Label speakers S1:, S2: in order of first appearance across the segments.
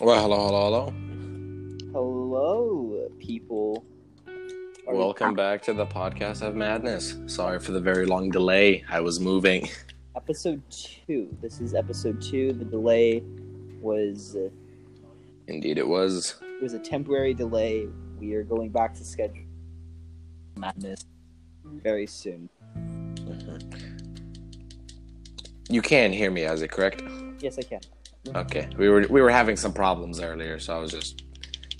S1: Well, hello, hello, hello.
S2: Hello, people. Are we-
S1: Welcome back to the podcast of madness. Sorry for the very long delay. I was moving.
S2: Episode two. This is episode two. The delay was uh,
S1: Indeed, it was.
S2: It was a temporary delay. We are going back to schedule madness very soon.
S1: You can hear me, Isaac, correct?
S2: Yes, I can.
S1: Okay. We were we were having some problems earlier, so I was just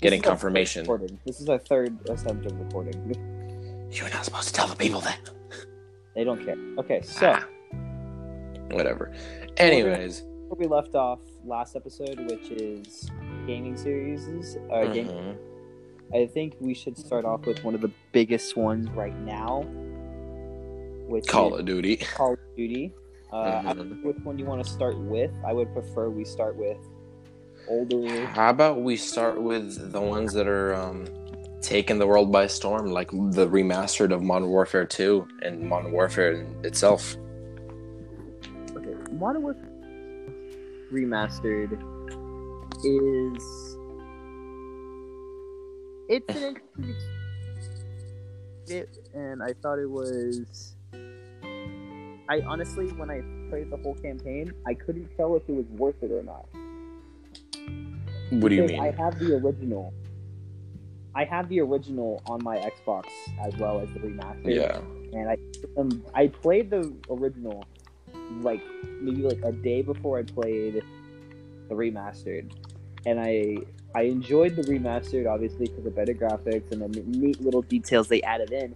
S1: getting
S2: This is our
S1: confirmation.
S2: This is our third attempt of recording.
S1: You're not supposed to tell the people that.
S2: They don't care. Okay, so
S1: Ah. Whatever. Anyways,
S2: where we left off last episode, which is gaming series, uh, game
S1: mhm.
S2: I think we should start off with one of the biggest ones right now, which
S1: Call of Duty.
S2: Call of Duty. Uh, I don't
S1: Mhm.
S2: which one you want to start with? I would prefer we start with older.
S1: How about we start with the ones that are um, taking the world by storm, like the remastered of Modern Warfare 2 and Modern Warfare itself?
S2: Okay, Modern Warfare remastered is it's an interesting it, and I thought it was. I honestly, when I played the whole campaign, I couldn't tell if it was worth it or not.
S1: What do you
S2: Because
S1: mean?
S2: I have the original. I have the original on my Xbox as well as the remastered.
S1: Yeah.
S2: And I um, I played the original like maybe like a day before I played the remastered, and I I enjoyed the remastered obviously because of better graphics and the neat little details they added in.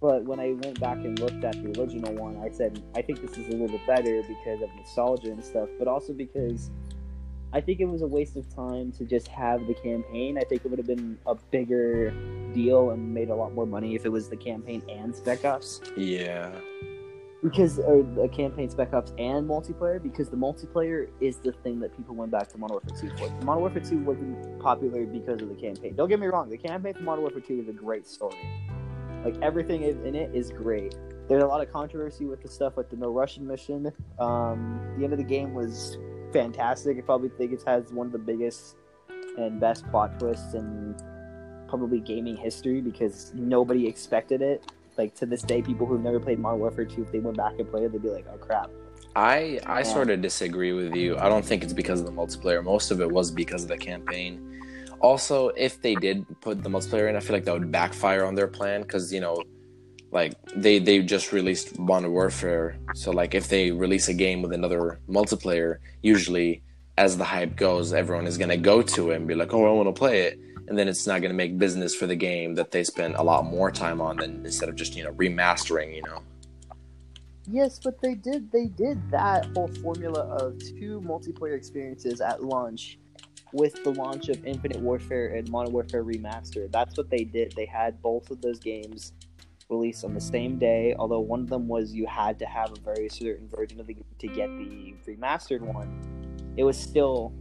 S2: But when I went back and looked at the original one, I said I think this is a little bit better because of nostalgia and stuff, but also because I think it was a waste of time to just have the campaign. I think it would have been a bigger deal and made a lot more money if it was the campaign and Spec Ops.
S1: Yeah.
S2: Because or the campaign Spec Ops and multiplayer, because the multiplayer is the thing that people went back to Modern Warfare 2 for. Modern Warfare 2 wasn't popular because of the campaign. Don't get me wrong, the campaign for Modern Warfare 2 is a great story. Like everything in it is great. There's a lot of controversy with the stuff with the no Russian mission. Um, the end of the game was fantastic. I probably think it has one of the biggest and best plot twists in probably gaming history because nobody expected it. Like to this day, people who've never played Modern Warfare 2, if they went back and played it, they'd be like, "Oh crap!"
S1: I I
S2: Yeah.
S1: sort of disagree with you. I don't think it's because of the multiplayer. Most of it was because of the campaign. Also, if they did put the multiplayer in, I feel like that would backfire on their plan because you know, like they they just released Modern Warfare. So like if they release a game with another multiplayer, usually as the hype goes, everyone is gonna go to it and be like, "Oh, I want to play it," and then it's not gonna make business for the game that they spent a lot more time on than instead of just you know remastering. You know.
S2: Yes, but they did they did that whole formula of two multiplayer experiences at launch with the launch of Infinite Warfare and Modern Warfare Remastered. That's what they did. They had both of those games released on the same day, although one of them was you had to have a very certain version of the game to get the remastered one. It was still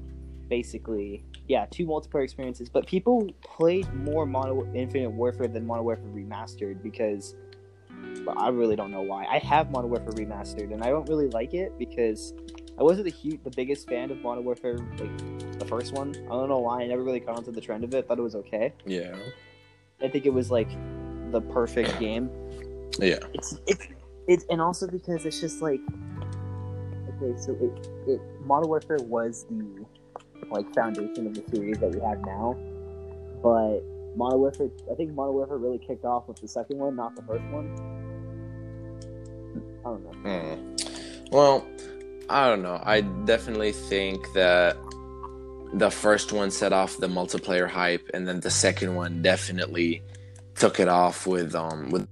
S2: basically yeah, two multiplayer experiences, but people played more Modern Infinite Warfare than Modern Warfare Remastered because but I really don't know why. I have Modern Warfare Remastered, and I don't really like it because I wasn't the huge, the biggest fan of Modern Warfare, like first one. I don't know why. I never really caught onto the trend of it. Thought it was okay.
S1: Yeah.
S2: I think it was like the perfect game.
S1: Yeah.
S2: It's it's it's and also because it's just like okay, so it it Modern Warfare was the like foundation of the series that we have now, but Modern Warfare, I think Modern Warfare really kicked off with the second one, not the first one. I don't know.
S1: Hmm. Well, I don't know. I definitely think that the first one set off the multiplayer hype, and then the second one definitely took it off with um with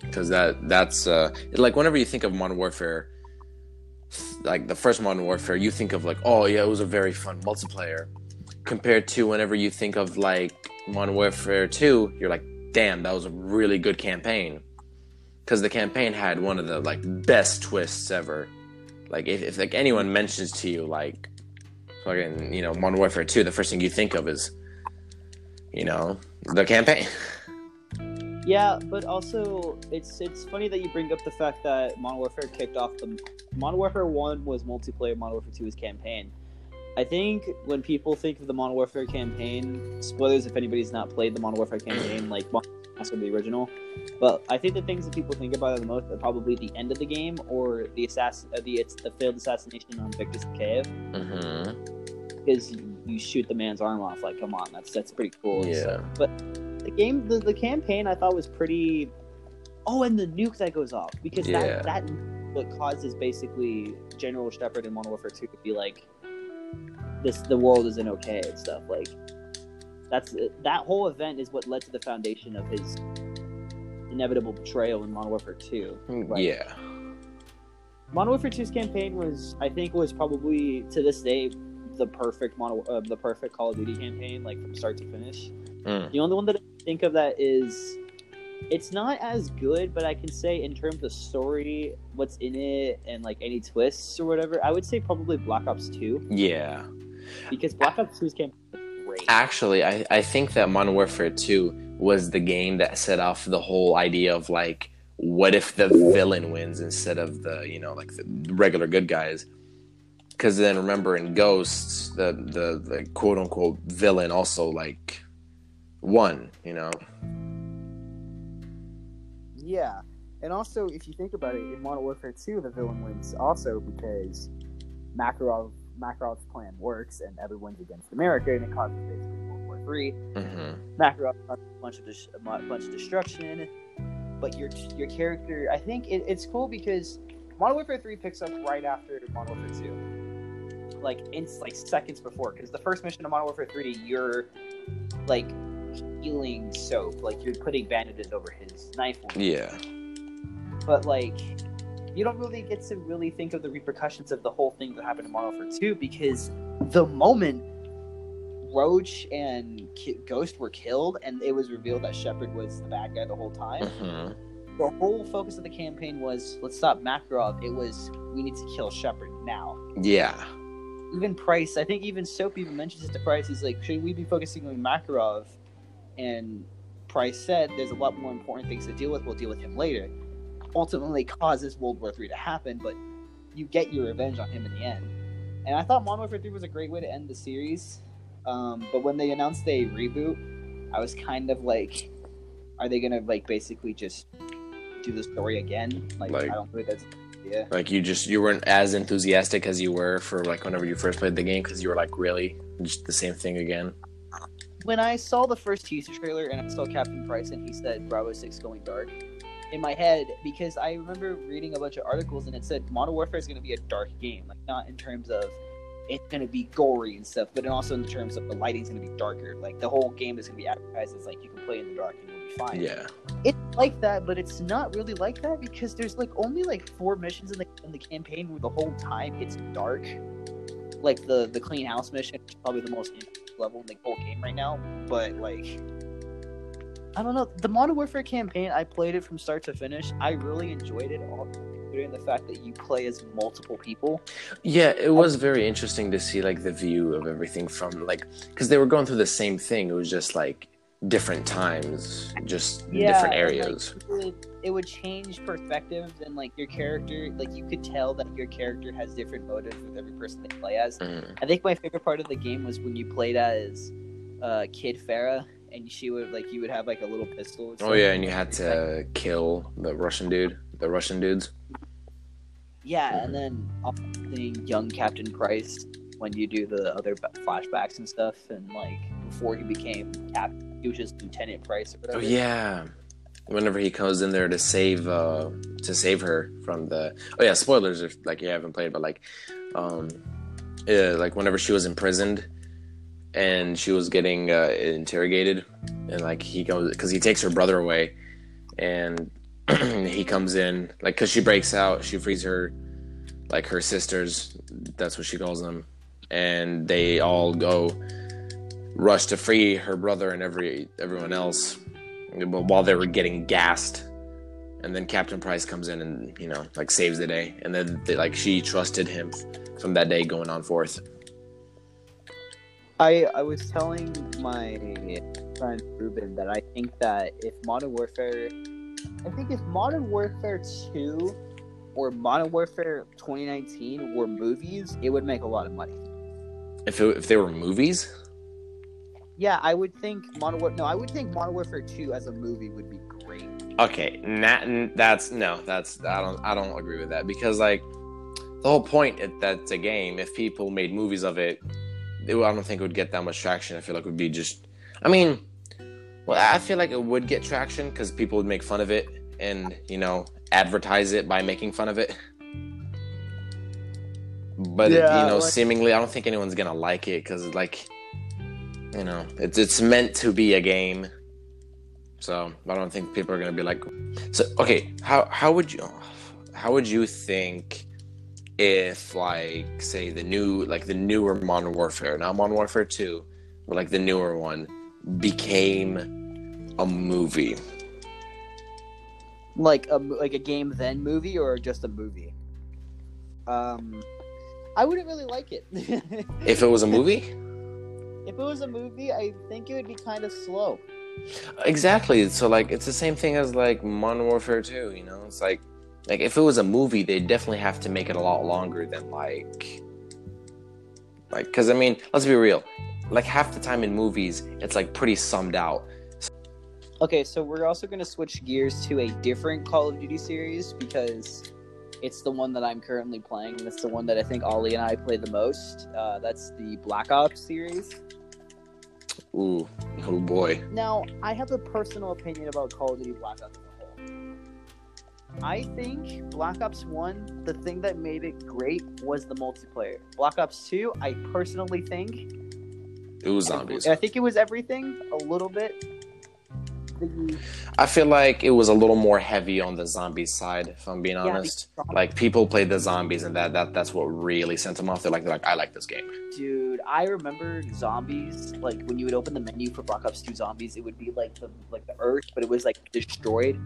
S1: because that that's uh like whenever you think of Modern Warfare, like the first Modern Warfare, you think of like oh yeah, it was a very fun multiplayer. Compared to whenever you think of like Modern Warfare Two, you're like damn, that was a really good campaign because the campaign had one of the like best twists ever. Like if, if like anyone mentions to you like fucking you know Modern Warfare Two, the first thing you think of is you know the campaign.
S2: Yeah, but also it's it's funny that you bring up the fact that Modern Warfare kicked off the Modern Warfare One was multiplayer, Modern Warfare Two was campaign. I think when people think of the Modern Warfare campaign, spoilers if anybody's not played the Modern Warfare campaign, like that's the original. But I think the things that people think about the most are probably the end of the game or the assassin, uh, the it's the failed assassination on Victor cave.
S1: Mm-hmm.
S2: Because you, you shoot the man's arm off. Like, come on, that's that's pretty cool.
S1: Yeah.
S2: stuff. But the game, the, the campaign, I thought was pretty. Oh, and the nuke that goes off because
S1: Yeah.
S2: that that what causes basically General Shepard in Modern Warfare Two to be like, this the world isn't okay and stuff. Like, that's that whole event is what led to the foundation of his inevitable betrayal in Modern Warfare Two. Mm, right.
S1: Yeah.
S2: Modern Warfare 2's campaign was, I think, was probably to this day the perfect Modern, uh, the perfect Call of Duty campaign, like from start to finish.
S1: Mm.
S2: The only one that I think of that is, it's not as good, but I can say in terms of story, what's in it, and like any twists or whatever, I would say probably Black Ops 2
S1: Yeah.
S2: because Black Ops 2's campaign great.
S1: Actually, I, I think that Modern Warfare 2 was the game that set off the whole idea of like, what if the villain wins instead of the, you know, like the regular good guys? Because then remember in Ghosts, the, the, the quote unquote villain also like won, you know?
S2: Yeah, and also if you think about it, in Modern Warfare 2, the villain wins also because Makarov Makarov's plan works and everyone's against America, and it causes basically World War Three.
S1: Mm-hmm.
S2: Makarov causes a bunch of dis- a bunch of destruction, but your your character, I think it, it's cool because Modern Warfare 3 picks up right after Modern Warfare 2. Like in like seconds before, because the first mission of Modern Warfare 3, you're like healing soap, like you're putting bandages over his knife wound
S1: Yeah.
S2: but like you don't really get to really think of the repercussions of the whole thing that happened in Modern Warfare 2 because the moment Roach and Ki- Ghost were killed and it was revealed that Shepard was the bad guy the whole time,
S1: Mm-hmm.
S2: the whole focus of the campaign was let's stop Makarov. It was we need to kill Shepard now.
S1: Yeah.
S2: Even Price, I think even Soap even mentions it to Price. He's like, should we be focusing on Makarov? And Price said, there's a lot more important things to deal with. We'll deal with him later. Ultimately, causes World War Three to happen, but you get your revenge on him in the end. And I thought Modern Warfare Three was a great way to end the series. Um, but when they announced a reboot, I was kind of like, are they gonna like basically just do the story again? Like,
S1: Like-
S2: I don't think that's yeah.
S1: Like you just you weren't as enthusiastic as you were for like whenever you first played the game because you were like really just the same thing again.
S2: when I saw the first teaser trailer and I saw Captain Price and he said Bravo Six going dark, in my head because I remember reading a bunch of articles and it said Modern Warfare is going to be a dark game, like not in terms of it's going to be gory and stuff, but also in terms of the lighting's going to be darker. Like the whole game is going to be advertised as like you can play in the dark and you'll be fine.
S1: Yeah.
S2: It's like that, but it's not really like that because there's like only like four missions in the in the campaign where the whole time it's dark. Like the the clean house mission, is probably the most level in the whole game right now. But like, I don't know. The Modern Warfare campaign, I played it from start to finish. I really enjoyed it, all considering the fact that you play as multiple people.
S1: Yeah, it was very interesting to see like the view of everything from like because they were going through the same thing. It was just like different times, just different
S2: and, like,
S1: areas.
S2: it, would, it would change perspectives and like your character. Like you could tell that your character has different motives with every person they play as.
S1: Mhm.
S2: I think my favorite part of the game was when you played as uh, Kid Farah, and she would like you would have like a little pistol.
S1: Oh yeah, and you had to kill the Russian dude, the Russian dudes.
S2: Yeah, and then also seeing young Captain Price when you do the other flashbacks and stuff, and like before he became captain, he was just Lieutenant Price or whatever.
S1: Oh
S2: whatever.
S1: yeah. Whenever he comes in there to save uh to save her from the oh yeah spoilers if like you haven't played but like um yeah, like whenever she was imprisoned and she was getting uh, interrogated and like he goes because he takes her brother away and he comes in like because she breaks out she frees her like her sisters that's what she calls them and they all go rush to free her brother and every everyone else while they were getting gassed. And then captain price comes in and you know like saves the day. And then they, like she trusted him from that day going on forth.
S2: I I was telling my friend Ruben that I think that if Modern Warfare, I think if Modern Warfare Two or Modern Warfare 2019 were movies, it would make a lot of money.
S1: If it, if they were movies,
S2: Yeah, I would think Modern Warfare. No, I would think Modern Warfare Two as a movie would be great.
S1: okay, na- that's no, that's I don't I don't agree with that because like the whole point it, that's a game. If people made movies of it, it, I don't think it would get that much traction. I feel like it would be just. I mean, well, I feel like it would get traction because people would make fun of it and you know advertise it by making fun of it. But it, you know,
S2: like-
S1: seemingly, I don't think anyone's gonna like it because like, you know, it's it's meant to be a game. So I don't think people are gonna be like. So okay, how how would you how would you think if like say the new like the newer Modern Warfare, not Modern Warfare Two, but like the newer one became a movie?
S2: Like a like a game then movie or just a movie. Um, I wouldn't really like it. if
S1: it was a movie, If
S2: it was a movie, I think it would be kind of slow.
S1: exactly. So like it's the same thing as like Modern Warfare Two. You know, it's like like if it was a movie, they definitely have to make it a lot longer than like like because I mean, let's be real. Like half the time in movies, it's like pretty summed out.
S2: Okay, so we're also going to switch gears to a different Call of Duty series because it's the one that I'm currently playing. That's the one that I think Ollie and I play the most. Uh, that's the Black Ops series.
S1: Ooh, oh boy.
S2: Now, I have a personal opinion about Call of Duty Black Ops as a whole. I think Black Ops 1, the thing that made it great was the multiplayer. Black Ops 2, I personally think
S1: It was zombies.
S2: I think it was everything a little bit.
S1: I feel like it was a little more heavy on the zombie side, if I'm being
S2: yeah,
S1: honest. Like people played the zombies, and that, that that's what really sent them off. They're like, they're like, I like this game.
S2: Dude, I remember zombies. Like when you would open the menu for Black Ops 2 zombies, it would be like the like the Earth, but it was like destroyed.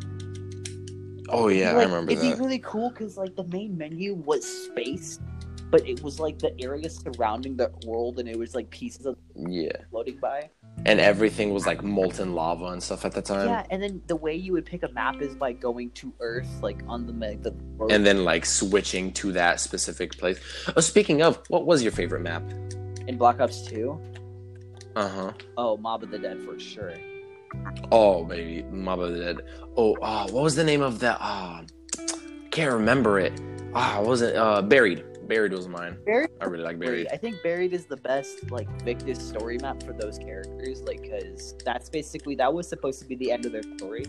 S1: Oh yeah,
S2: Like,
S1: I remember
S2: It'd
S1: that.
S2: be really cool because like the main menu was space, but it was like the area surrounding the world, and it was like pieces of
S1: Yeah,
S2: floating by.
S1: and everything was like molten lava and stuff at the time.
S2: yeah, and then the way you would pick a map is by going to Earth, like on the ma- the world.
S1: And then like switching to that specific place. Oh, speaking of, what was your favorite map?
S2: in Black Ops 2,
S1: Uh huh.
S2: oh, Mob of the Dead for sure.
S1: Oh baby, Mob of the Dead. Oh, ah, what was the name of that? Ah, can't remember it. Ah, what was it? Uh, Buried. Buried was mine.
S2: Buried?
S1: I really like Buried.
S2: I think Buried is the best like Victis story map for those characters, like because that's basically that was supposed to be the end of their story.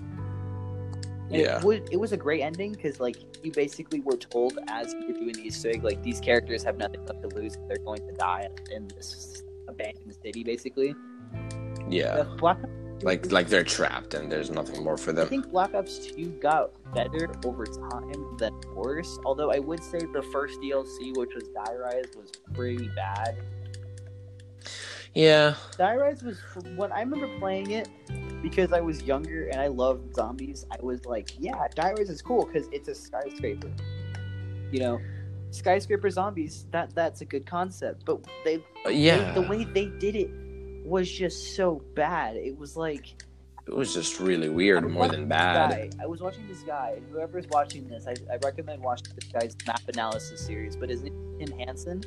S2: And
S1: Yeah.
S2: it was, it was a great ending because like you basically were told as you were doing the Easter egg, like these characters have nothing left to lose; they're going to die in this abandoned city, basically.
S1: Yeah.
S2: The Black
S1: Like like they're trapped and there's nothing more for them.
S2: I think Black Ops 2 got better over time than worse. Although I would say the first DLC, which was Die Rise, was pretty bad.
S1: Yeah.
S2: Die Rise was when I remember playing it because I was younger and I loved zombies. I was like, yeah, Die Rise is cool because it's a skyscraper. You know, skyscraper zombies. That that's a good concept. But they,
S1: Uh,
S2: they
S1: Yeah.
S2: the way they did it was just so bad. It was like
S1: It was just really weird, more than bad.
S2: guy- I was watching this guy, and whoever's watching this, I, I recommend watching this guy's map analysis series. But his name is Tim Hansen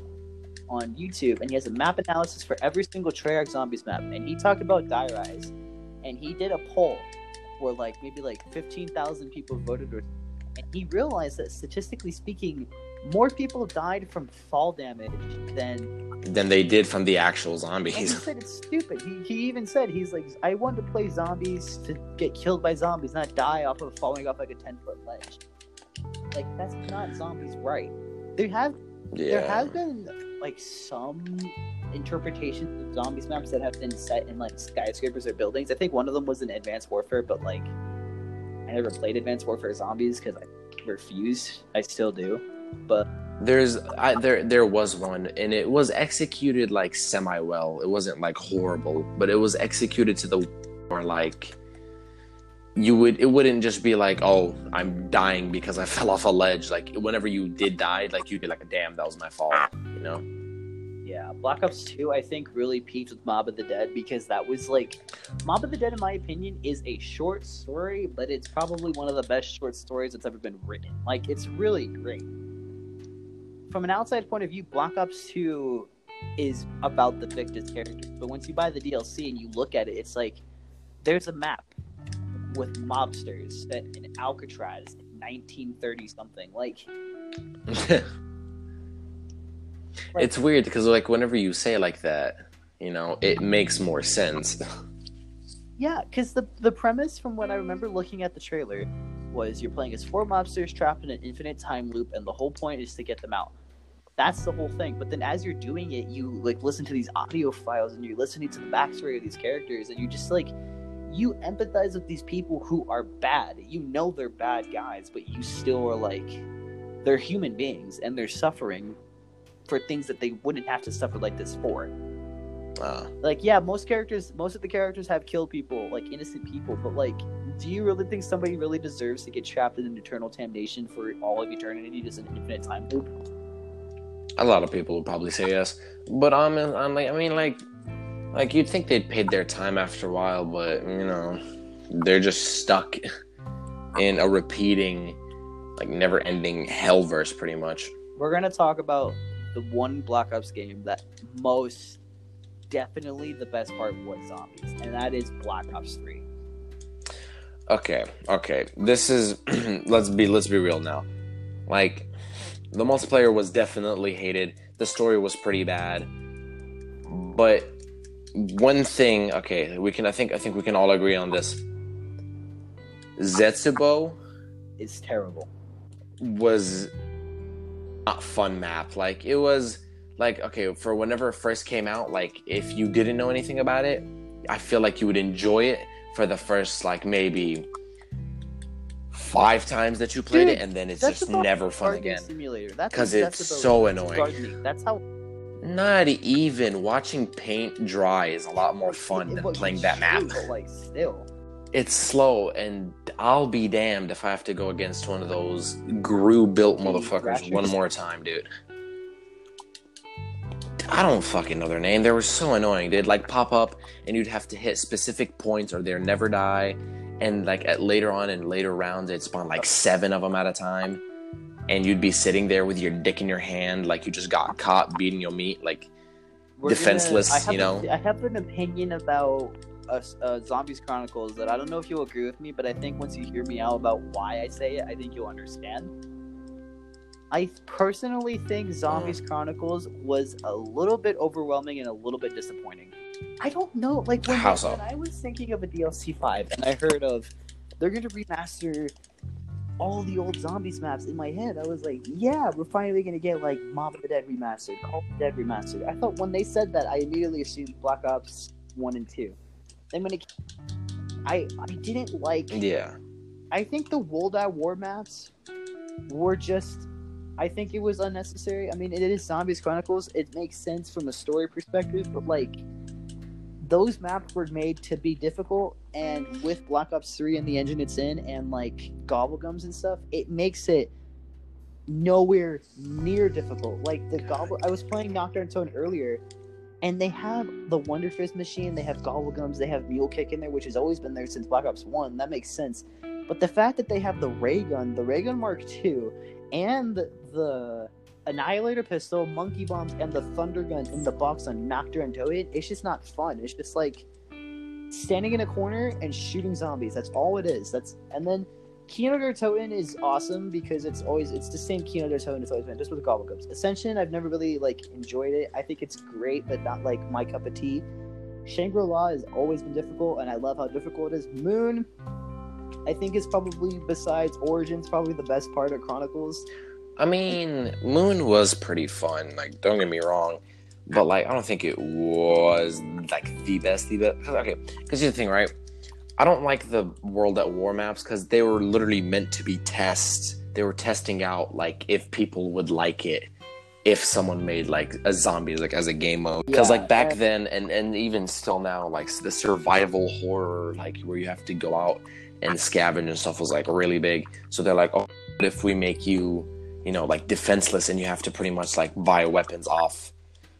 S2: on YouTube, and he has a map analysis for every single Treyarch Zombies map. And he talked about Die Rise, and he did a poll where like maybe like fifteen thousand people voted, or, and he realized that statistically speaking, more people died from fall damage than
S1: Than they did from the actual
S2: and he said it's stupid. He, he even said he's like, I want to play zombies to get killed by zombies, not die off of falling off like a ten foot ledge. Like that's not zombies right. There have there have been like some interpretations of zombies maps that have been set in like skyscrapers or buildings. I think one of them was in Advanced Warfare, but like I never played Advanced Warfare Zombies because I refused. I still do, but
S1: There's I, there there was one and it was executed like semi well. It wasn't like horrible, but it was executed to the or like you would it wouldn't just be like oh I'm dying because I fell off a ledge. Like whenever you did die, like you'd be like damn that was my fault. You know?
S2: Yeah, Black Ops 2, I think, really peaked with Mob of the Dead because that was like. Mob of the Dead, in my opinion, is a short story, but it's probably one of the best short stories that's ever been written. Like, it's really great. From an outside point of view, Black Ops 2 is about the Victis characters. But once you buy the DLC and you look at it, it's like there's a map with mobsters set in Alcatraz in 1930 something. Like
S1: it's weird because like whenever you say like that, you know, it makes more sense.
S2: Yeah, because the the premise from what I remember looking at the trailer was you're playing as four mobsters trapped in an infinite time loop, and the whole point is to get them out. That's the whole thing. But then as you're doing it, you like listen to these audio files and you're listening to the backstory of these characters, and you just like you empathize with these people who are bad. You know they're bad guys, but you still are like they're human beings and they're suffering for things that they wouldn't have to suffer like this for.
S1: Uh,
S2: Like, yeah, most characters, most of the characters have killed people, like innocent people, but like, do you really think somebody really deserves to get trapped in an eternal damnation for all of eternity, just an infinite time loop?
S1: A lot of people would probably say yes, but I'm, I'm like, I mean, like, like you'd think they'd paid their time after a while, but you know, they're just stuck in a repeating, like, never-ending hellverse, pretty much.
S2: We're gonna talk about the one Black Ops game that most definitely the best part was zombies, and that is Black Ops Three.
S1: Okay, okay. This is let's be let's be real now. Like the multiplayer was definitely hated. The story was pretty bad. But one thing, okay, we can I think I think we can all agree on this. Zetsubo
S2: It's terrible.
S1: was not fun map. Like it was like okay, for whenever it first came out, like if you didn't know anything about it, I feel like you would enjoy it for the first like maybe five times that you played
S2: Dude,
S1: it and then it's just never fun again.
S2: Simulator. That's
S1: 'Cause
S2: what
S1: it's so annoying.
S2: gardening. That's how
S1: Not even watching paint dry is a lot more fun
S2: It-
S1: than playing that map.
S2: But like still,
S1: It's slow and I'll be damned if I have to go against one of those Gru built motherfuckers one more time, dude. I don't fucking know their name. They were so annoying. They'd like pop up and you'd have to hit specific points or they'd never die. And like at later on in later rounds, it'd spawn like seven of them at a time. And you'd be sitting there with your dick in your hand, like you just got caught beating your meat. Like,
S2: We're
S1: Defenseless,
S2: gonna-
S1: you know?
S2: a- I have an opinion about uh, uh, Zombies Chronicles that I don't know if you'll agree with me, but I think once you hear me out about why I say it, I think you'll understand. I personally think Zombies Chronicles was a little bit overwhelming and a little bit disappointing. I don't know, like when,
S1: How so?
S2: I was thinking of a DLC five and I heard of they're gonna remaster all the old zombies maps in my head, I was like, yeah, we're finally gonna get like Mob of the Dead remastered, Call of the Dead remastered. I thought when they said that, I immediately assumed Black Ops one and two. When it, I I didn't like.
S1: yeah.
S2: I think the World at War maps were just. I think it was unnecessary. I mean, it is Zombies Chronicles. It makes sense from a story perspective, but like, those maps were made to be difficult, and with Black Ops Three and the engine it's in, and like gobblegums and stuff, it makes it nowhere near difficult. Like the gobble, I was playing Knockdown Tone earlier, and they have the Wonderfizz machine, they have gobblegums, they have Mule Kick in there, which has always been there since Black Ops One. That makes sense. But the fact that they have the ray gun, the ray gun Mark II, and the Annihilator pistol, monkey bombs, and the thunder gun in the box on Nocturne Toad, it's just not fun. It's just like standing in a corner and shooting zombies. That's all it is. That's and then Kino der Toten is awesome because it's always it's the same Kino der Toten it's always been, just with gobblegums. Ascension, I've never really like enjoyed it. I think it's great, but not like my cup of tea. Shangri La has always been difficult, and I love how difficult it is. Moon, I think is probably besides Origins probably the best part of Chronicles.
S1: I mean, Moon was pretty fun. Like, don't get me wrong, but like, I don't think it was like the best. The best. Okay, because here's the thing, right? I don't like the World at War maps because they were literally meant to be tests. They were testing out like if people would like it if someone made like a zombie like as a game mode. Because
S2: Yeah,
S1: like back then and and even still now, like the survival horror, like where you have to go out and scavenge and stuff was like really big. So they're like, oh, if we make you you know, like defenseless and you have to pretty much like buy weapons off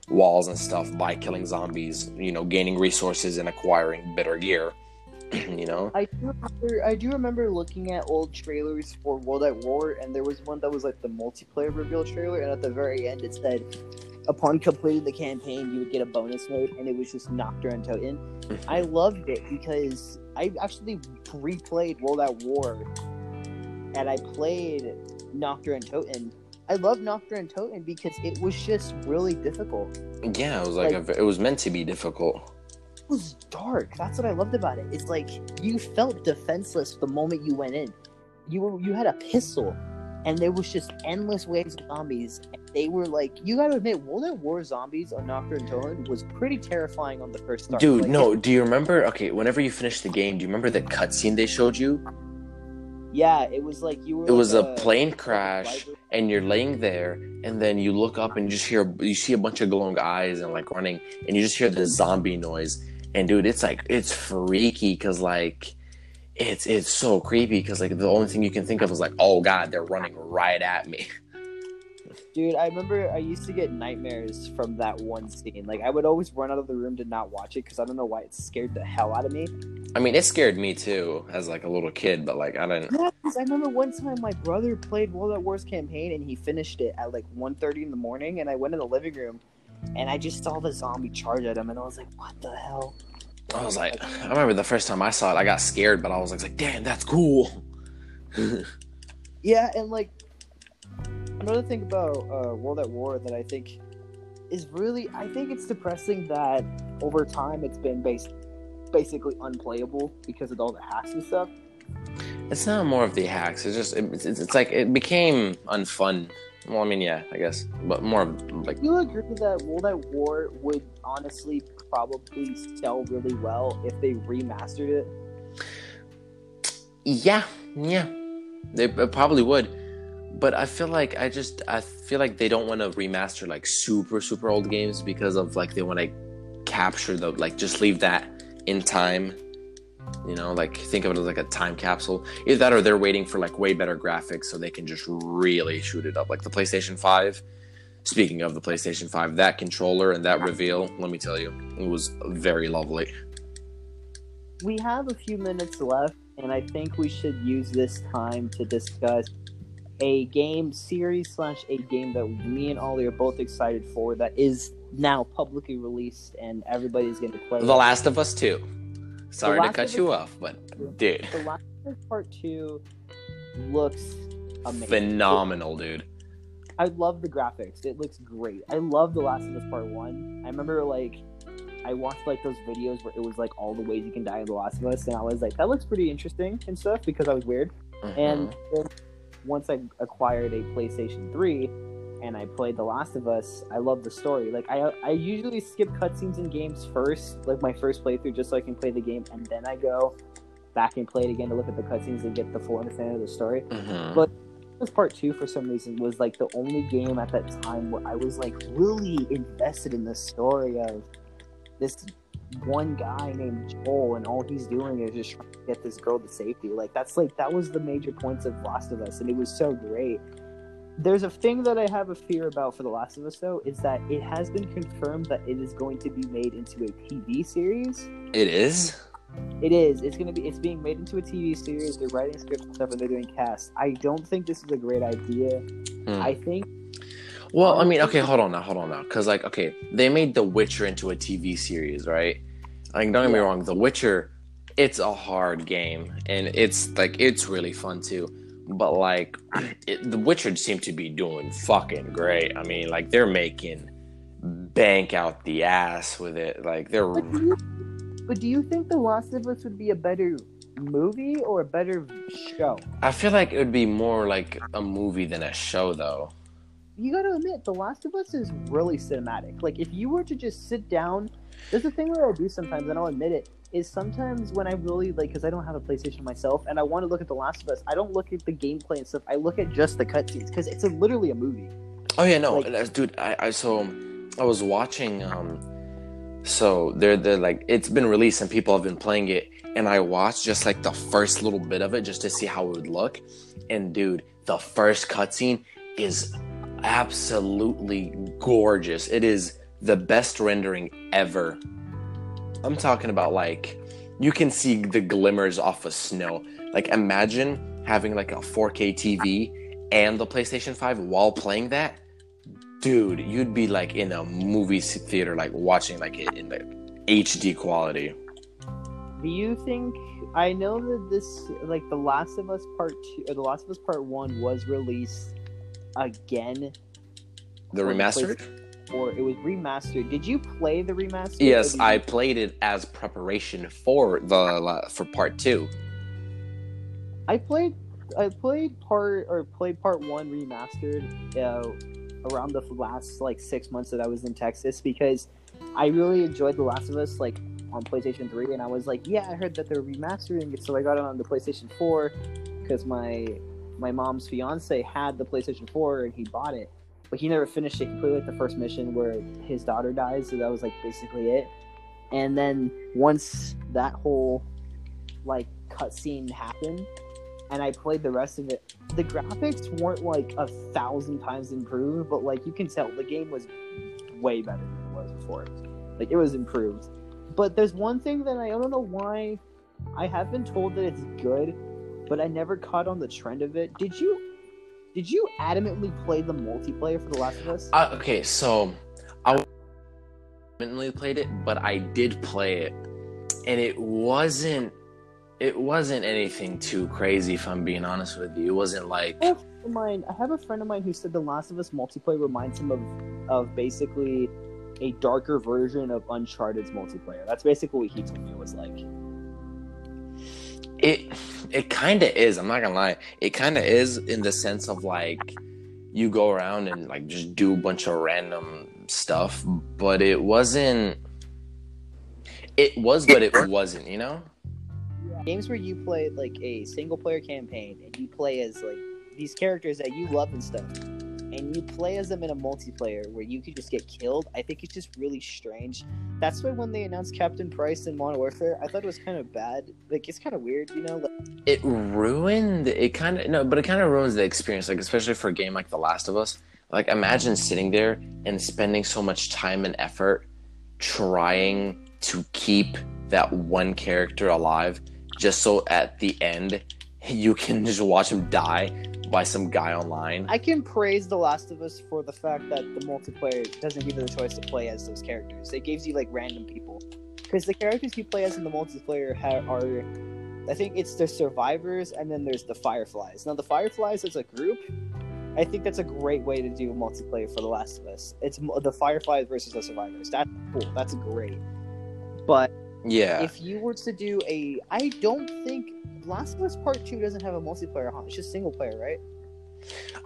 S1: walls and stuff by killing zombies, you know, gaining resources and acquiring better gear. you know?
S2: I do remember. I do remember looking at old trailers for World at War, and there was one that was like the multiplayer reveal trailer, and at the very end it said, upon completing the campaign, you would get a bonus mode, and it was just Nocturne Toten. I loved it because I actually replayed World at War, and I played Nocturne and Toten. I love Nocturne and Toten because it was just really difficult.
S1: Yeah, it was like,
S2: Like-
S1: a, it was meant to be difficult.
S2: It was dark. That's what I loved about it. It's like you felt defenseless the moment you went in. You were you had a pistol, and there was just endless waves of zombies. They were like, you gotta admit, World at War zombies on Nocturne and Toten was pretty terrifying on the first start.
S1: Dude,
S2: Like,
S1: no, do you remember? Okay, whenever you finished the game, do you remember the cutscene they showed you?
S2: Yeah, it was like you were.
S1: It was
S2: like
S1: a plane crash, and you're laying there, and then you look up and you just hear, you see a bunch of glowing eyes and like running, and you just hear the zombie noise. And dude, it's like, it's freaky because like, it's it's so creepy because like the only thing you can think of is like, oh god, they're running right at me.
S2: Dude, I remember I used to get nightmares from that one scene. Like I would always run out of the room to not watch it because I don't know why it scared the hell out of me.
S1: I mean, it scared me too as like a little kid, but like I don't.
S2: Yeah, 'cause I remember one time my brother played World at War's campaign and he finished it at like 1.30 in the morning and I went in the living room and I just saw the zombie charge at him and I was like, what the hell?
S1: I was like, I remember the first time I saw it, I got scared, but I was like damn, that's cool.
S2: Yeah, and like another thing about uh, World at War that I think is really, I think it's depressing that over time it's been based basically unplayable because of all the hacks and stuff.
S1: It's not more of the hacks. It's just it's, it's, it's like it became unfun. Well, I mean, yeah, I guess, but more like
S2: Do you agree that World at War would honestly probably sell really well if they remastered it?
S1: yeah, yeah, they probably would. But I feel like I just I feel like they don't want to remaster like super super old games because of like they want to capture the like just leave that in time. You know, like think of it as like a time capsule. Either that or they're waiting for like way better graphics so they can just really shoot it up. Like the PlayStation 5. Speaking of the PlayStation 5, that controller and that reveal, let me tell you, it was very lovely.
S2: We have a few minutes left, and I think we should use this time to discuss a game series slash a game that me and Ollie are both excited for that is now publicly released and everybody's going to play.
S1: The Last of Us 2. Sorry to cut
S2: of
S1: you off, but dude,
S2: The Last of Us Part Two looks amazing.
S1: phenomenal, dude.
S2: I love the graphics. It looks great. I love The Last of Us Part One. I remember like I watched like those videos where it was like all the ways you can die in The Last of Us, and I was like, that looks pretty interesting and stuff because I was weird. And
S1: Mhm.
S2: Once I acquired a PlayStation Three and I played The Last of Us, I love the story. Like I I usually skip cutscenes in games first, like my first playthrough, just so I can play the game, and then I go back and play it again to look at the cutscenes and get the full understanding of the story.
S1: Mhm.
S2: But- this part two for some reason was like the only game at that time where I was like really invested in the story of this one guy named Joel and all he's doing is just trying to get this girl to safety. Like that's like that was the major points of Last of Us and it was so great. There's a thing that I have a fear about for The Last of Us though, is that it has been confirmed that it is going to be made into a TV series.
S1: it is.
S2: It is. It's gonna be. It's being made into a TV series. They're writing scripts and stuff, and they're doing cast. I don't think this is a great idea.
S1: Hmm.
S2: I think
S1: Well, I mean, okay, hold on now, hold on now, because like, okay, they made The Witcher into a TV series, right? Like, don't get me wrong, The Witcher, it's a hard game, and it's like it's really fun too. But like, it, The Witcher seemed to be doing fucking great. I mean, like they're making bank out the ass with it. Like they're
S2: But do you, but do you think The Last of Us would be a better movie or a better show?
S1: I feel like it would be more like a movie than a show, though.
S2: You got to admit, The Last of Us is really cinematic. Like, if you were to just sit down, there's a thing that I do sometimes, and I'll admit it, is sometimes when I really, like, because I don't have a PlayStation myself, and I want to look at The Last of Us, I don't look at the gameplay and stuff. I look at just the cutscenes, because it's a, literally a movie.
S1: Oh yeah, no,
S2: Like-
S1: dude. I, I so I was watching. Um, so they're they're like it's been released and people have been playing it, and I watched just like the first little bit of it just to see how it would look. And dude, the first cutscene is absolutely gorgeous. It is the best rendering ever. I'm talking about like you can see the glimmers off of snow. Like imagine having like a 4K TV and the PlayStation 5 while playing that. dude, you'd be like in a movie theater, like watching like it in the HD quality.
S2: Do you think? I know that this, like, The Last of Us Part Two or The Last of Us Part One, was released again,
S1: The remastered?
S2: or it was remastered. Did you play the remastered?
S1: Yes, I played it as preparation for the for part two.
S2: I played. I played part or played part one remastered uh, around the last like six months that I was in Texas because I really enjoyed The Last of Us like on PlayStation Three, and I was like, yeah, I heard that they're remastering it, so I got it on the PlayStation Four because my my mom's fiance had the PlayStation Four and he bought it, but he never finished it. He played like the first mission where his daughter dies, so that was like basically it. And then once that whole like cutscene happened, and I played the rest of it. The graphics weren't like a thousand times improved, but like you can tell the game was way better than it was before. Like it was improved. But there's one thing that I don't know why I have been told that it's good, but I never caught on the trend of it. Did you did you adamantly play the multiplayer for The Last of Us?
S1: Uh, okay, so I adamantly played it, but I did play it, and it wasn't. It wasn't anything too crazy, if I'm being honest with you. It wasn't like
S2: I have a friend of mine. I have a friend of mine who said The Last of Us multiplayer reminds him of of basically a darker version of Uncharted's multiplayer. That's basically what he told me it was like.
S1: It. It kind of is. I'm not gonna lie. It kind of is in the sense of like you go around and like just do a bunch of random stuff, but it wasn't. It was, but it wasn't. You know.
S2: Games where you play like a single player campaign and you play as like these characters that you love and stuff, and you play as them in a multiplayer where you could just get killed. I think it's just really strange. That's why when they announced Captain Price in Modern Warfare, I thought it was kind of bad. Like it's kind of weird, you know. Like,
S1: it ruined it kind of no but it kind of ruins the experience like especially for a game like the last of us like imagine sitting there and spending so much time and effort trying to keep that one character alive just so at the end you can just watch him die by some guy online
S2: I can praise The Last of Us for the fact that the multiplayer doesn't give you the choice to play as those characters. It gives you like random people because the characters you play as in the multiplayer ha- are, I think it's the survivors and then there's the Fireflies. Now the Fireflies as a group, I think that's a great way to do multiplayer for The Last of Us. It's the Fireflies versus the survivors. That's cool. That's great. But
S1: yeah
S2: if you were to do a, I don't think Last of Us Part Two doesn't have a multiplayer. Huh? It's just single player, right?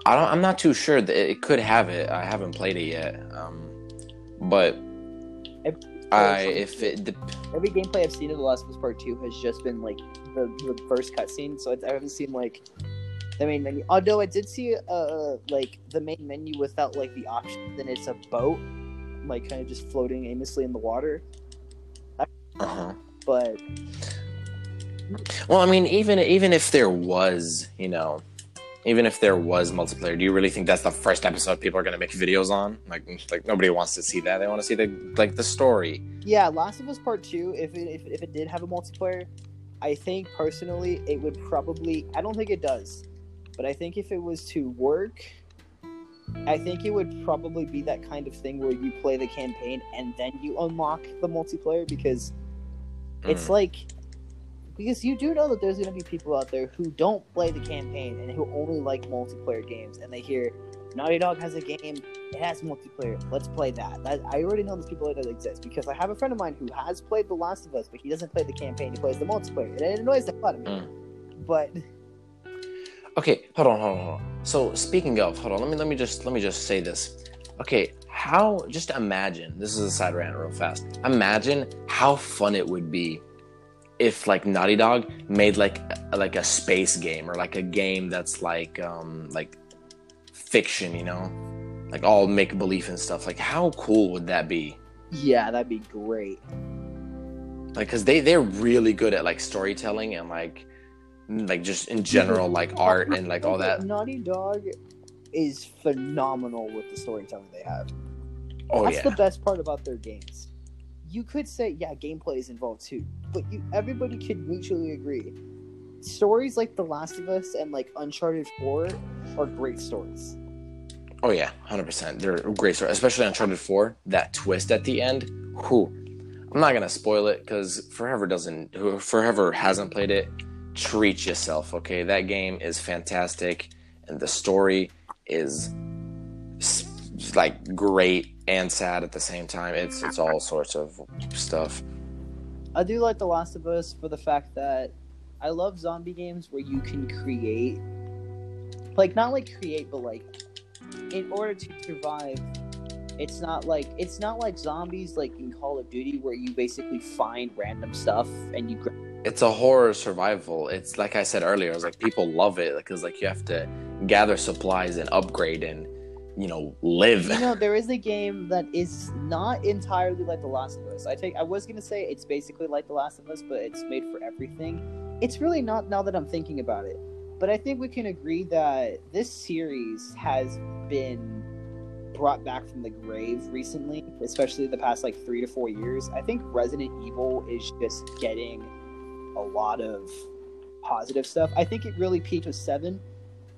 S1: i don't i'm not too sure that it could have it i haven't played it yet um but
S2: If-
S1: i if it
S2: every gameplay I've seen of The Last of Us Part Two has just been like the, the first cutscene, so it's, I haven't seen like the main menu. Although I did see uh like the main menu without like the option, then it's a boat, like kind of just floating aimlessly in the water.
S1: uh-huh
S2: But
S1: Well, I mean, even even if there was, you know, even if there was multiplayer, do you really think that's the first episode people are gonna make videos on? Like, like nobody wants to see that. They want to see the like the story.
S2: yeah, Last of Us Part Two, if it if, if it did have a multiplayer, I think personally it would probably. I don't think it does, but I think if it was to work. I think it would probably be that kind of thing where you play the campaign and then you unlock the multiplayer because it's
S1: Mm.
S2: like because you do know that there's going to be people out there who don't play the campaign and who only like multiplayer games and they hear Naughty Dog has a game it has multiplayer let's play that, that I already know those people that exist because I have a friend of mine who has played The Last of Us but he doesn't play the campaign he plays the multiplayer and it annoys the fuck out of me
S1: Mm.
S2: but
S1: Okay, hold on, hold on, hold on. So speaking of, hold on, let me let me just let me just say this. Okay, how just imagine this is a side rant real fast. Imagine how fun it would be if like Naughty Dog made like like a space game or like a game that's like um like fiction, you know? Like all make believe and stuff. Like how cool would that be?
S2: yeah that'd be great
S1: Like cuz they they're really good at like storytelling and like like just in general like art and like all that.
S2: Naughty Dog is phenomenal with the storytelling they have
S1: Oh
S2: That's
S1: yeah.
S2: the best part about their games. You could say, yeah, gameplay is involved too, but you everybody could mutually agree. Stories like The Last of Us and like Uncharted 4 are great stories.
S1: Oh yeah, hundred percent. They're great story, especially Uncharted Four. That twist at the end. Who? I'm not gonna spoil it because Forever doesn't. Who Forever hasn't played it. Treat yourself, okay? That game is fantastic, and the story is like great and sad at the same time. It's it's all sorts of stuff.
S2: I do like The Last of Us for the fact that I love zombie games where you can create, like not like create, but like in order to survive. It's not like it's not like zombies like in Call of Duty where you basically find random stuff and you.
S1: It's a horror survival. It's like I said earlier. It's like people love it because like you have to gather supplies and upgrade and you know live.
S2: You know, there is a game that is not entirely like The Last of Us. I take I was gonna say it's basically like The Last of Us, but it's made for everything. It's really not now that I'm thinking about it. But I think we can agree that this series has been brought back from the grave recently, especially the past like three to four years. I think Resident Evil is just getting a lot of positive stuff. I think it really peaked with seven.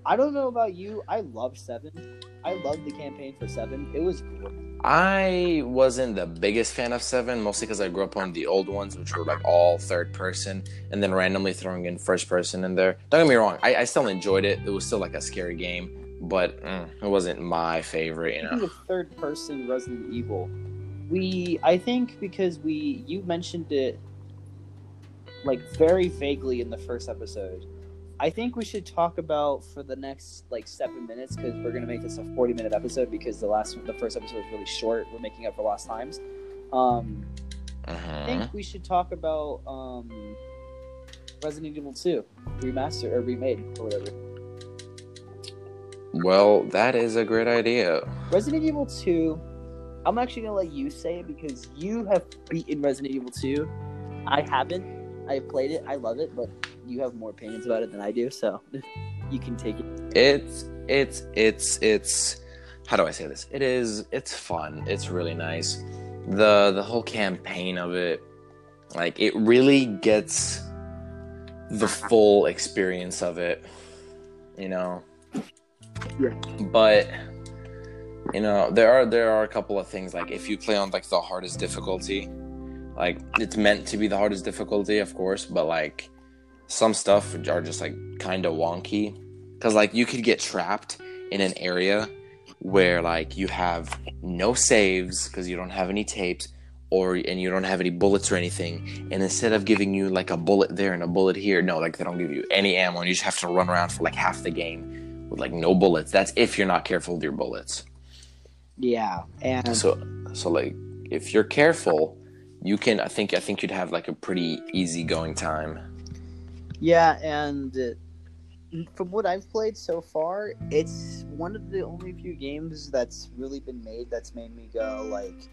S2: I don't know about you. I love seven. I loved the campaign for seven. It was great.
S1: I wasn't the biggest fan of Seven, mostly because I grew up on the old ones, which were like all third person, and then randomly throwing in first person in there. Don't get me wrong, I, I still enjoyed it. It was still like a scary game, but mm, it wasn't my favorite, you know.
S2: third person Resident Evil, we I think because we you mentioned it like very vaguely in the first episode. I think we should talk about for the next like seven minutes because we're gonna make this a forty minute episode because the last the first episode was really short. We're making up for lost times. Um, I
S1: Mhm.
S2: think we should talk about um, Resident Evil Two remastered or remade or whatever.
S1: Well, that is a great idea.
S2: Resident Evil 2, I'm actually gonna let you say it because you have beaten Resident Evil 2. I haven't. I played it. I love it, but you have more opinions about it than I do, so you can take it.
S1: It's it's it's it's how do I say this? It is it's fun. It's really nice. The the whole campaign of it, like it really gets the full experience of it. You know.
S2: Yeah.
S1: But you know, there are there are a couple of things like if you play on like the hardest difficulty, like it's meant to be the hardest difficulty, of course, but like some stuff are just like kind of wonky. Because like you could get trapped in an area where like you have no saves because you don't have any tapes or and you don't have any bullets or anything and instead of giving you like a bullet there and a bullet here no like they don't give you any ammo and you just have to run around for like half the game with like no bullets. That's if you're not careful with your bullets.
S2: Yeah, and
S1: so so like if you're careful you can i think i think you'd have like a pretty easy going time
S2: yeah, and uh, from what I've played so far, it's one of the only few games that's really been made that's made me go like,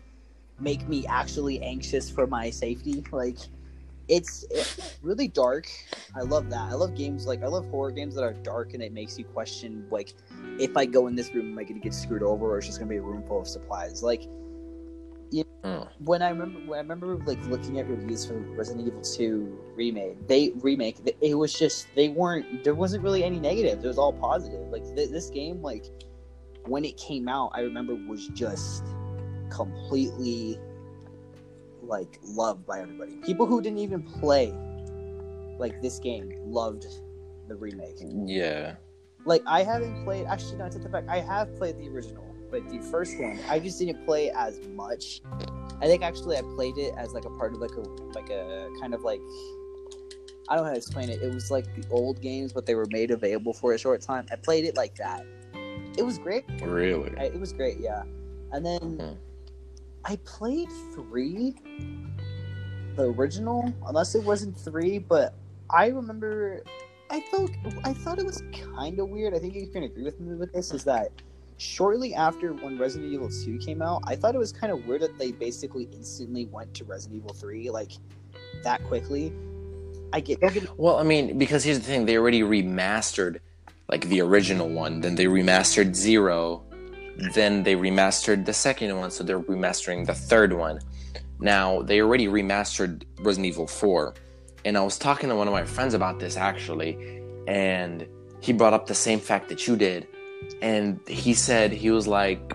S2: make me actually anxious for my safety. Like, it's, really dark. I love that. I love games like I love horror games that are dark and it makes you question like, if I go in this room, am I going to get screwed over, or it's just going to be a room full of supplies? Like,
S1: Mm.
S2: when I remember when I remember like looking at reviews for Resident Evil 2 remake, they remake it was just they weren't there wasn't really any negatives. It was all positive. Like th- this game, like when it came out, I remember was just completely like loved by everybody. People who didn't even play like this game loved the remake.
S1: yeah
S2: Like I haven't played. Actually, no, I take the fact. I have played the original, but the first one, I just didn't play as much. I think actually I played it as like a part of like a like a kind of like I don't know how to explain it. It was like the old games, but they were made available for a short time. I played it like that. It was great.
S1: really
S2: I- It was great, yeah. And then
S1: Mhm.
S2: I played three, the original, unless it wasn't three. But I remember, I felt, I thought it was kind of weird. I think you can agree with me with this. Is that shortly after when Resident Evil Two came out, I thought it was kind of weird that they basically instantly went to Resident Evil Three like that quickly. I get,
S1: Well, I mean, because here's the thing: they already remastered like the original one, then they remastered Zero, then they remastered the second one, so they're remastering the third one. Now they already remastered Resident Evil Four, and I was talking to one of my friends about this actually, and he brought up the same fact that you did. And he said he was like,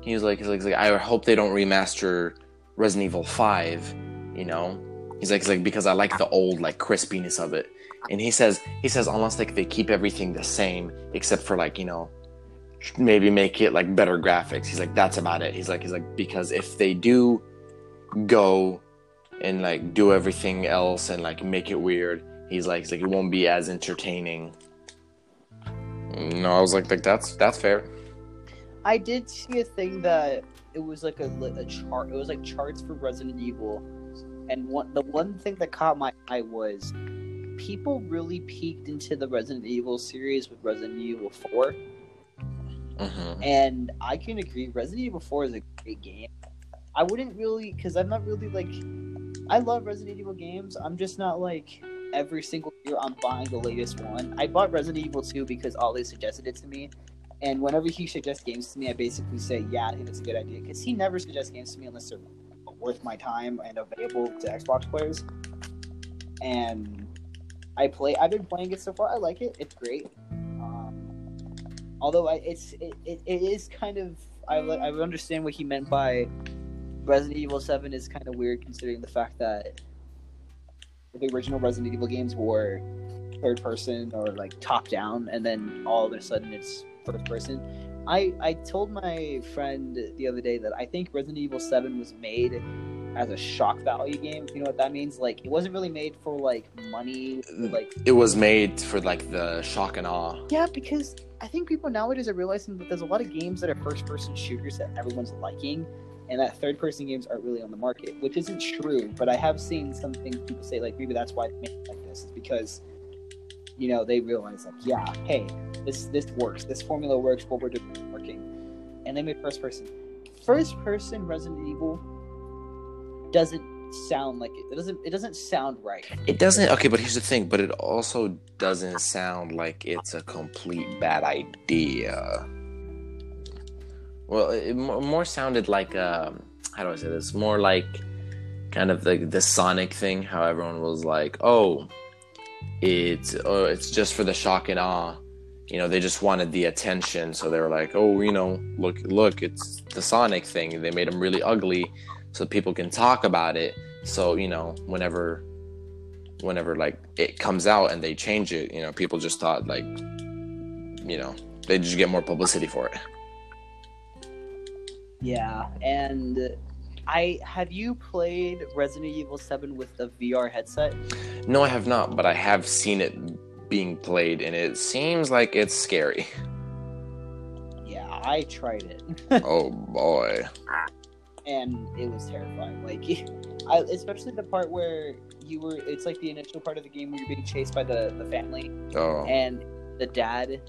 S1: he was like, he's like, I hope they don't remaster Resident Evil Five, you know. He's like, he's like because I like the old like crispiness of it, and he says he says unless like they keep everything the same except for like you know maybe make it like better graphics. He's like that's about it. He's like he's like because if they do go and like do everything else and like make it weird, he's like he's like it won't be as entertaining. No, I was like like that's that's fair.
S2: I did see a thing that it was like a, a chart. It was like charts for Resident Evil, and one the one thing that caught my eye was people really peeked into the Resident Evil series with Resident Evil 4
S1: Mm-hmm.
S2: and I can agree. Resident Evil Four is a great game. I wouldn't really, because I'm not really like, I love Resident Evil games. I'm just not like every single year I'm buying the latest one. I bought Resident Evil Two because Ollie suggested it to me, and whenever he suggests games to me, I basically say, "Yeah, I think it's a good idea," because he never suggests games to me unless they're worth my time and available to Xbox players. And I play. I've been playing it so far. I like it. It's great. Um, although I, it's it, it, it is kind of I I understand what he meant by Resident Evil Seven is kind of weird considering the fact that the original Resident Evil games were third person or like top down, and then all of a sudden it's first person. I I told my friend the other day that I think Resident Evil Seven was made as a shock value game. You know what that means? Like it wasn't really made for like money, mm, like
S1: It was made for like the shock and awe.
S2: yeah, because I think people nowadays are realizing that there's a lot of games that are first person shooters that everyone's liking, and that third person games aren't really on the market, which isn't true. But I have seen some things people say like maybe that's why they make it like this is because you know they realize like yeah, hey, this this works, this formula works, what we're doing is working, and they made first person. First person Resident Evil doesn't sound like it. It doesn't. It doesn't sound right.
S1: It doesn't. Okay, but here's the thing. But it also doesn't sound like it's a complete bad idea. Well, it more sounded like um, how do I say this? More like kind of the the Sonic thing. How everyone was like, "Oh, it's oh, it's just for the shock and awe." You know, they just wanted the attention, so they were like, "Oh, you know, look, look, it's the Sonic thing." They made him really ugly, so people can talk about it. So you know, whenever, whenever like it comes out and they change it, you know, people just thought like, you know, they just get more publicity for it.
S2: Yeah, and I have you played Resident Evil 7 with the VR headset?
S1: No, I have not, but I have seen it being played, and it seems like it's scary.
S2: Yeah, I tried it,
S1: oh boy.
S2: and it was terrifying. Like, I, especially the part where you were. It's like the initial part of the game where you're being chased by the the family,
S1: Oh.
S2: and the dad,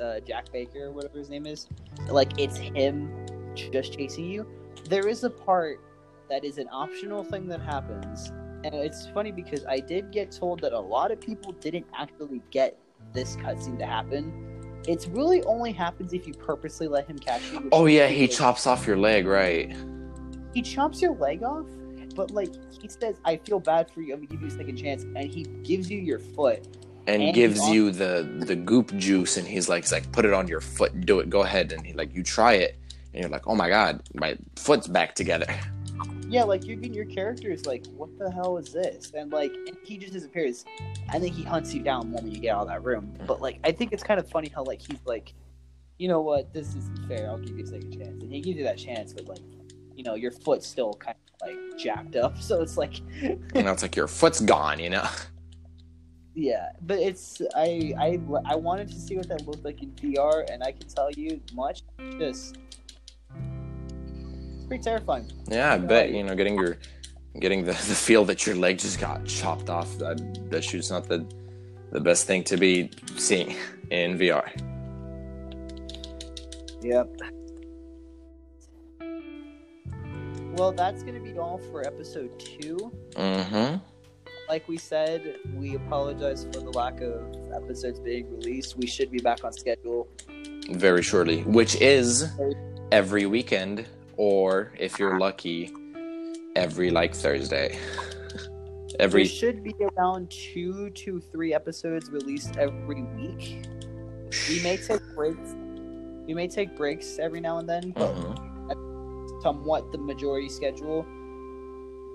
S2: uh, Jack Baker, whatever his name is. Like, it's him just chasing you. There is a part that is an optional thing that happens, and it's funny because I did get told that a lot of people didn't actually get this cutscene to happen. It's really only happens if you purposely let him catch you.
S1: Oh yeah, he chops off your leg, right?
S2: He chops your leg off, but like he says, "I feel bad for you. I'm gonna give you a second chance," and he gives you your foot.
S1: And,
S2: And
S1: gives you the the goop juice, and he's like, he's like, put it on your foot, do it, go ahead, and he like, you try it, and you're like, oh my god, my foot's back together.
S2: Yeah, like you're your character is like, "What the hell is this?" And like and he just disappears. I think he hunts you down the moment you get out of that room. Mm. But like, I think it's kind of funny how like he's like, you know what, this isn't fair. I'll give you a second chance, and he gives you that chance, but like, you know, your foot's still kind of like jacked up, so it's like,
S1: You know, it's like your foot's gone, you know.
S2: yeah. But it's I I I wanted to see what that looked like in VR, and I can tell you much. Just pretty terrifying.
S1: Yeah, I bet you know getting your getting the, the feel that your leg just got chopped off. That that shoot's not the the best thing to be seeing in VR.
S2: Yep. Well, that's going to be all for episode two.
S1: Mm-hmm.
S2: Like we said, we apologize for the lack of episodes being released. We should be back on schedule.
S1: Very shortly, which is every weekend, or if you're lucky, every like Thursday.
S2: There
S1: every
S2: should be around two to three episodes released every week. We may take breaks we may take breaks every now and then, but
S1: Mhm.
S2: somewhat the majority schedule.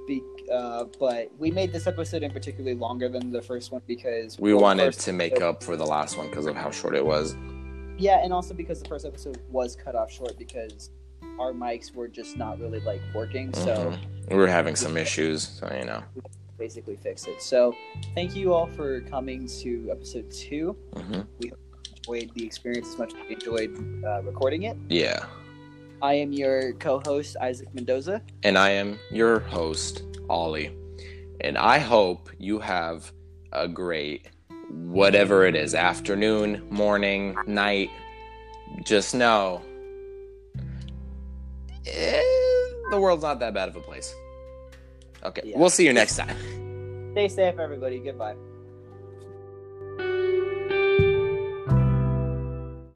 S2: Be, uh, but we made this episode in particularly longer than the first one because
S1: We wanted to make
S2: episode-
S1: up for the last one because of how short it was.
S2: Yeah, and also because the first episode was cut off short because our mics were just not really like working, so
S1: Mhm. We were having some issues, so you know.
S2: basically fix it. So thank you all for coming to episode two.
S1: hmm
S2: Enjoyed the experience as much as we enjoyed uh, recording it.
S1: Yeah.
S2: I am your co-host Isaac Mendoza.
S1: And I am your host, Ollie. And I hope you have a great whatever it is afternoon, morning, night. Just know eh, the world's not that bad of a place. Okay,
S2: Yeah.
S1: we'll see you next time.
S2: Stay safe, everybody. Goodbye.